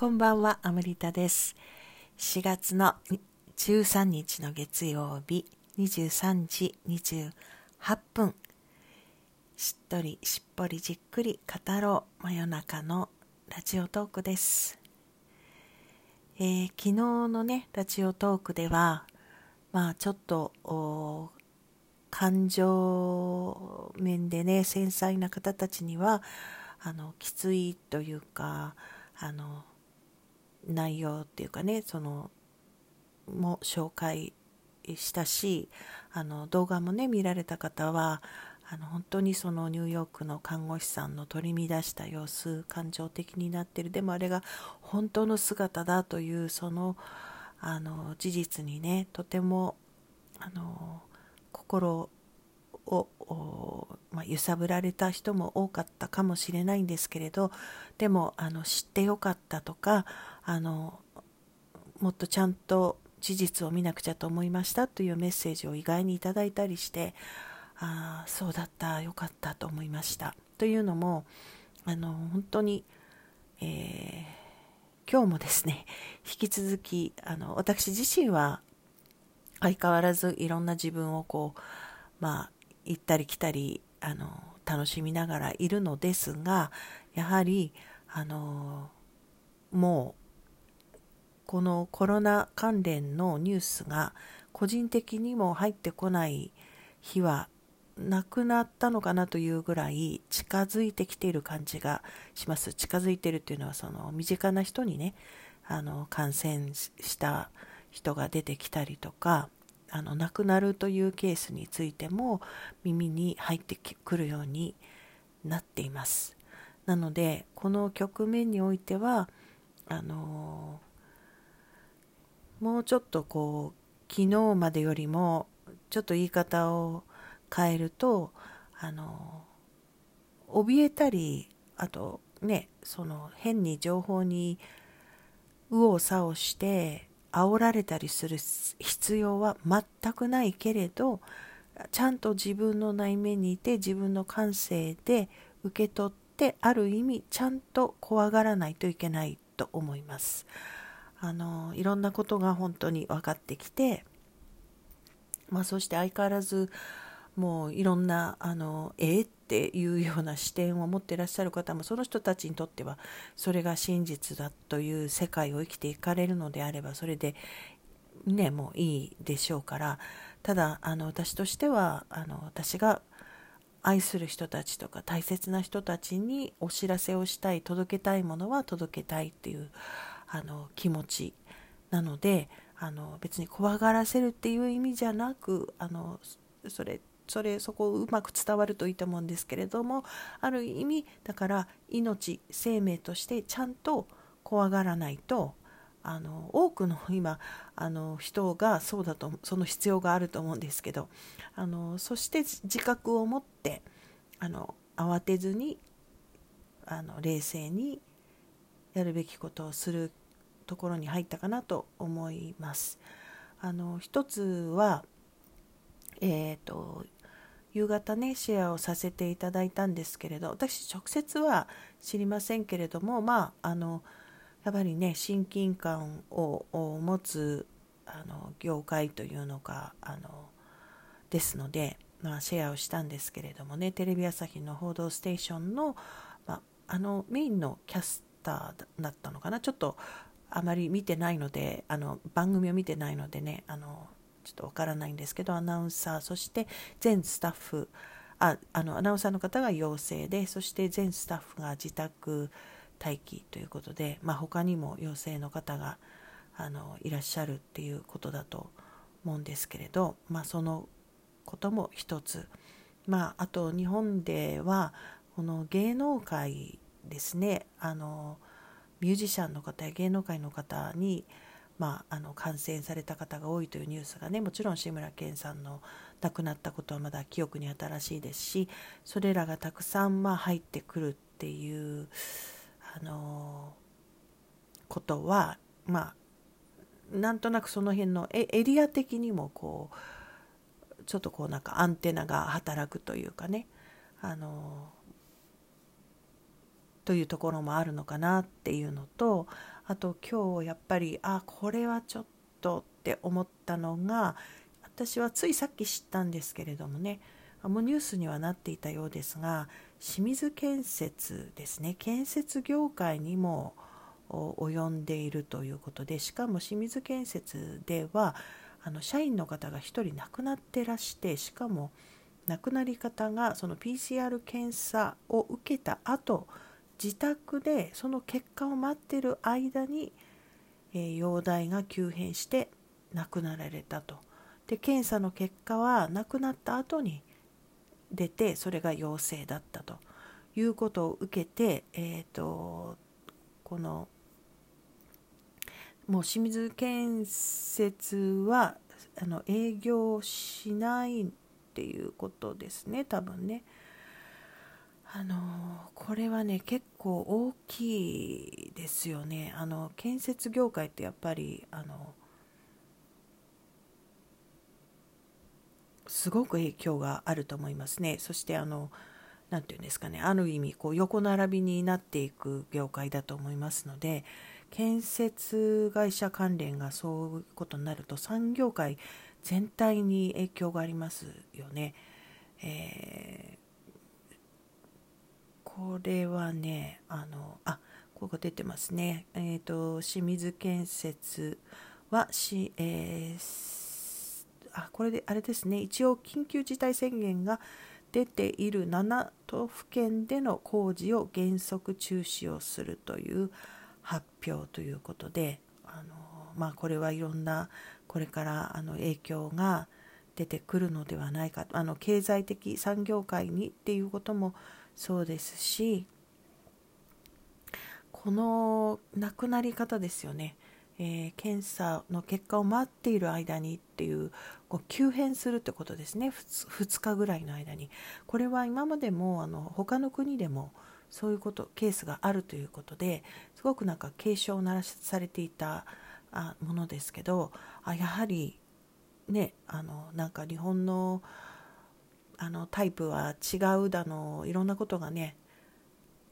こんばんは、アムリタです。4月の13日の月曜日、23時28分。しっとり、しっぽり、じっくり語ろう、真夜中のラジオトークです。えー、昨日のね、ラジオトークでは、まあちょっと、感情面でね、繊細な方たちには、あの、きついというか、あの、内容っていうかねそのも紹介したしあの動画もね見られた方はあの本当にそのニューヨークの看護師さんの取り乱した様子感情的になってる。でもあれが本当の姿だというそのあの事実にねとてもあの心を、まあ、揺さぶられた人も多かったかもしれないんですけれどでもあの知ってよかったとかあのもっとちゃんと事実を見なくちゃと思いましたというメッセージを意外にいただいたりしてああそうだったよかったと思いました。というのもあの本当に、えー、今日もですね引き続きあの私自身は相変わらずいろんな自分をこうまあ行ったり来たりあの楽しみながらいるのですがやはりあのもうこのコロナ関連のニュースが個人的にも入ってこない日はなくなったのかなというぐらい近づいてきている感じがします近づいているっていうのはその身近な人にねあの感染した人が出てきたりとかあの亡くなるというケースについても耳に入ってくるようになっています。なのでこの局面においてはあのもうちょっとこう昨日までよりもちょっと言い方を変えるとあの怯えたりあとねその変に情報に右往左往して煽られたりする必要は全くないけれどちゃんと自分の内面にいて自分の感性で受け取ってある意味ちゃんと怖がらないといけないと思います。あのいろんなことが本当に分かってきて、まあ、そして相変わらずもういろんなあのえー、っていうような視点を持っていらっしゃる方もその人たちにとってはそれが真実だという世界を生きていかれるのであればそれでねもういいでしょうから。ただあの私としてはあの私が愛する人たちとか大切な人たちにお知らせをしたい届けたいものは届けたいっていうあの気持ちなのであの別に怖がらせるっていう意味じゃなくあのそれそれそこをうまく伝わるといいと思うんですけれどもある意味だから命生命としてちゃんと怖がらないとあの多くの今あの人がそうだとその必要があると思うんですけどあのそして自覚を持ってあの慌てずにあの冷静にやるべきことをするところに入ったかなと思います。あの一つは、えーと夕方ねシェアをさせていただいたんですけれど私直接は知りませんけれどもまああのやっぱりね親近感を持つあの業界というのがあのですので、まあ、シェアをしたんですけれどもねテレビ朝日の「報道ステーションの」まあ、あのメインのキャスターだったのかなちょっとあまり見てないのであの番組を見てないのでねあのちょっとわからないんですけどアナウンサーそして全スタッフああのアナウンサーの方が陽性でそして全スタッフが自宅待機ということで、まあ、他にも陽性の方があのいらっしゃるっていうことだと思うんですけれど、まあ、そのことも一つ、まあ、あと日本ではこの芸能界ですねあのミュージシャンの方や芸能界の方にまあ、あの感染された方が多いというニュースがねもちろん志村けんさんの亡くなったことはまだ記憶に新しいですしそれらがたくさんまあ入ってくるっていうあのことはまあなんとなくその辺のエリア的にもこうちょっとこうなんかアンテナが働くというかねあのというところもあるのかなっていうのとあと今日やっぱりあこれはちょっとって思ったのが私はついさっき知ったんですけれどもねもうニュースにはなっていたようですが清水建設ですね。建設業界にも及んでいるということでしかも清水建設ではあの社員の方が1人亡くなってらしてしかも亡くなり方がその PCR 検査を受けた後自宅でその結果を待ってる間に、えー、容体が急変して亡くなられたと。で検査の結果は亡くなった後に出てそれが陽性だったということを受けて、えーと、このもう清水建設はあの営業しないっていうことですね多分ね。あのこれはね結構大きいですよね。あの建設業界ってやっぱりあのすごく影響があると思いますね。そしてあの何て言うんですかねある意味こう横並びになっていく業界だと思いますので建設会社関連がそういうことになると産業界全体に影響がありますよね。えー、これはねあのあここ出てますね。えっ、ー、と清水建設はし、えーあこれであれですね一応緊急事態宣言が出ている7都府県での工事を原則中止をするという発表ということであの、まあ、これはいろんなこれからあの影響が出てくるのではないかあの経済的産業界にっていうこともそうですしこの亡くなり方ですよね。えー、検査の結果を待っている間にっていうこう急変するってことですね。2, 2日ぐらいの間に。これは今までもあの他の国でもそういうことケースがあるということですごくなんか警鐘を鳴らされていたあものですけどあやはりねあのなんか日本のあのタイプは違うだのいろんなことがね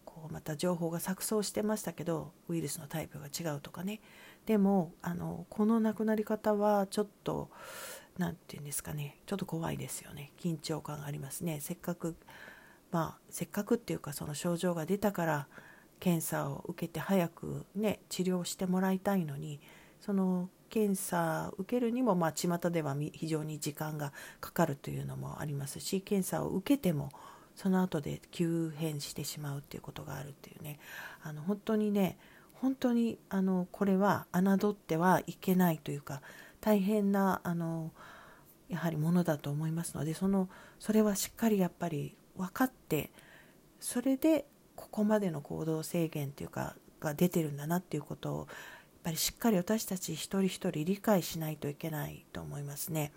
こうまた情報が錯綜してましたけどウイルスのタイプが違うとかね。でもあのこの亡くなり方はちょっと何て言うんですかねちょっと怖いですよね。緊張感がありますね。せっかくまあせっかくっていうかその症状が出たから検査を受けて早くね治療してもらいたいのにその検査を受けるにもまあ巷では非常に時間がかかるというのもありますし検査を受けてもその後で急変してしまうっていうことがあるっていうね。あの本当にね本当にあのこれは侮ってはいけないというか大変なあのやはりものだと思いますのでそのそれはしっかりやっぱり分かってそれでここまでの行動制限というかが出てるんだなっていうことをぱりしっかり私たち一人一人理解しないといけないと思いますね。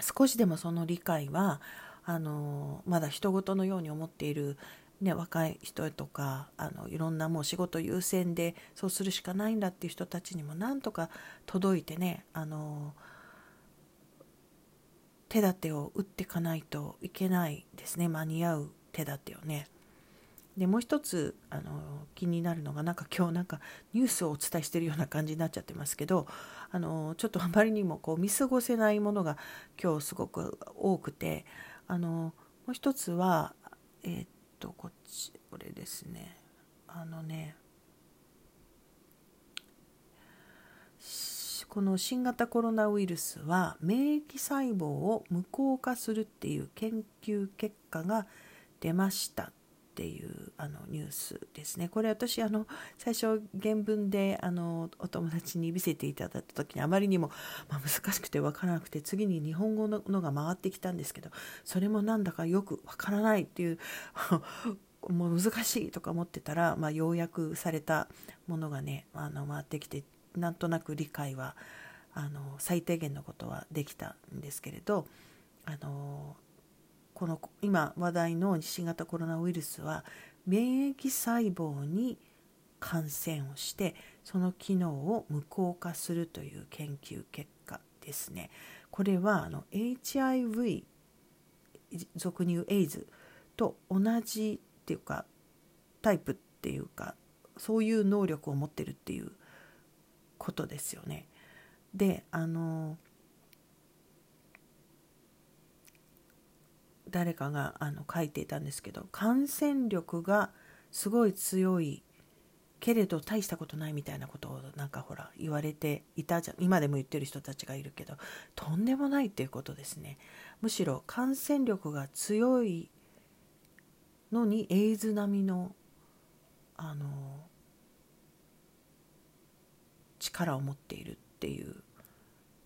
少しでもその理解はあのまだ人事のように思っているね、若い人とかあのいろんなもう仕事優先でそうするしかないんだっていう人たちにもなんとか届いてねあの手立てを打っていかないといけないですね間に合う手立てをね。でもう一つあの気になるのがなんか今日なんかニュースをお伝えしているような感じになっちゃってますけどあのちょっとあまりにもこう見過ごせないものが今日すごく多くてあのもう一つは、えー、とこっちこれですね。あのねこの新型コロナウイルスは免疫細胞を無効化するっていう研究結果が出ました。っていうあのニュースですね。これ私あの最初原文であのお友達に見せていただいた時にあまりにも、まあ、難しくて分からなくて次に日本語ののが回ってきたんですけどそれもなんだかよく分からないっていう もう難しいとか思ってたら、まあ、要約されたものがねあの回ってきてなんとなく理解はあの最低限のことはできたんですけれどあのこの今話題の新型コロナウイルスは免疫細胞に感染をしてその機能を無効化するという研究結果ですね。これはあの HIV 俗に言うエイズと同じっていうかタイプっていうかそういう能力を持ってるっていうことですよね。であの誰かがあの書いていたんですけど感染力がすごい強いけれど大したことないみたいなことをなんかほら言われていたじゃん今でも言ってる人たちがいるけどとんでもないっていうことですね。むしろ感染力が強いのにエイズ並みのあの力を持っているっていう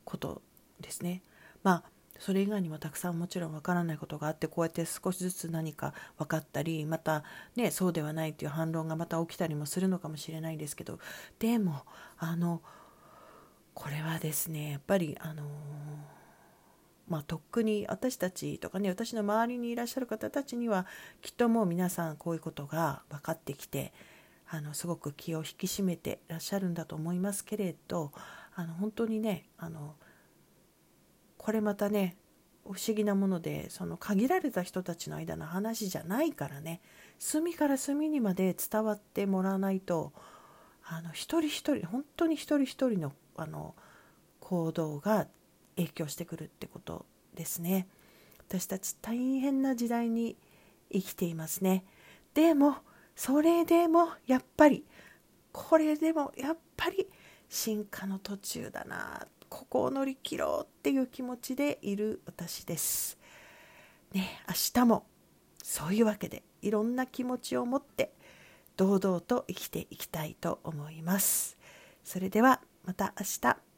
ことですね。まあそれ以外にもたくさんもちろんわからないことがあってこうやって少しずつ何か分かったりまたねそうではないという反論がまた起きたりもするのかもしれないですけどでもあのこれはですねやっぱりあのまあ、とっくに私たちとかね私の周りにいらっしゃる方たちにはきっともう皆さんこういうことが分かってきてあのすごく気を引き締めてらっしゃるんだと思いますけれどあの本当にねあのこれまたね不思議なものでその限られた人たちの間の話じゃないからね隅から隅にまで伝わってもらわないとあの一人一人本当に一人一人のあの行動が影響してくるってことですね。私たち大変な時代に生きていますね。でもそれでもやっぱりこれでもやっぱり進化の途中だなここを乗り切ろうっていう気持ちでいる私です。ね明日もそういうわけでいろんな気持ちを持って堂々と生きていきたいと思います。それではまた明日。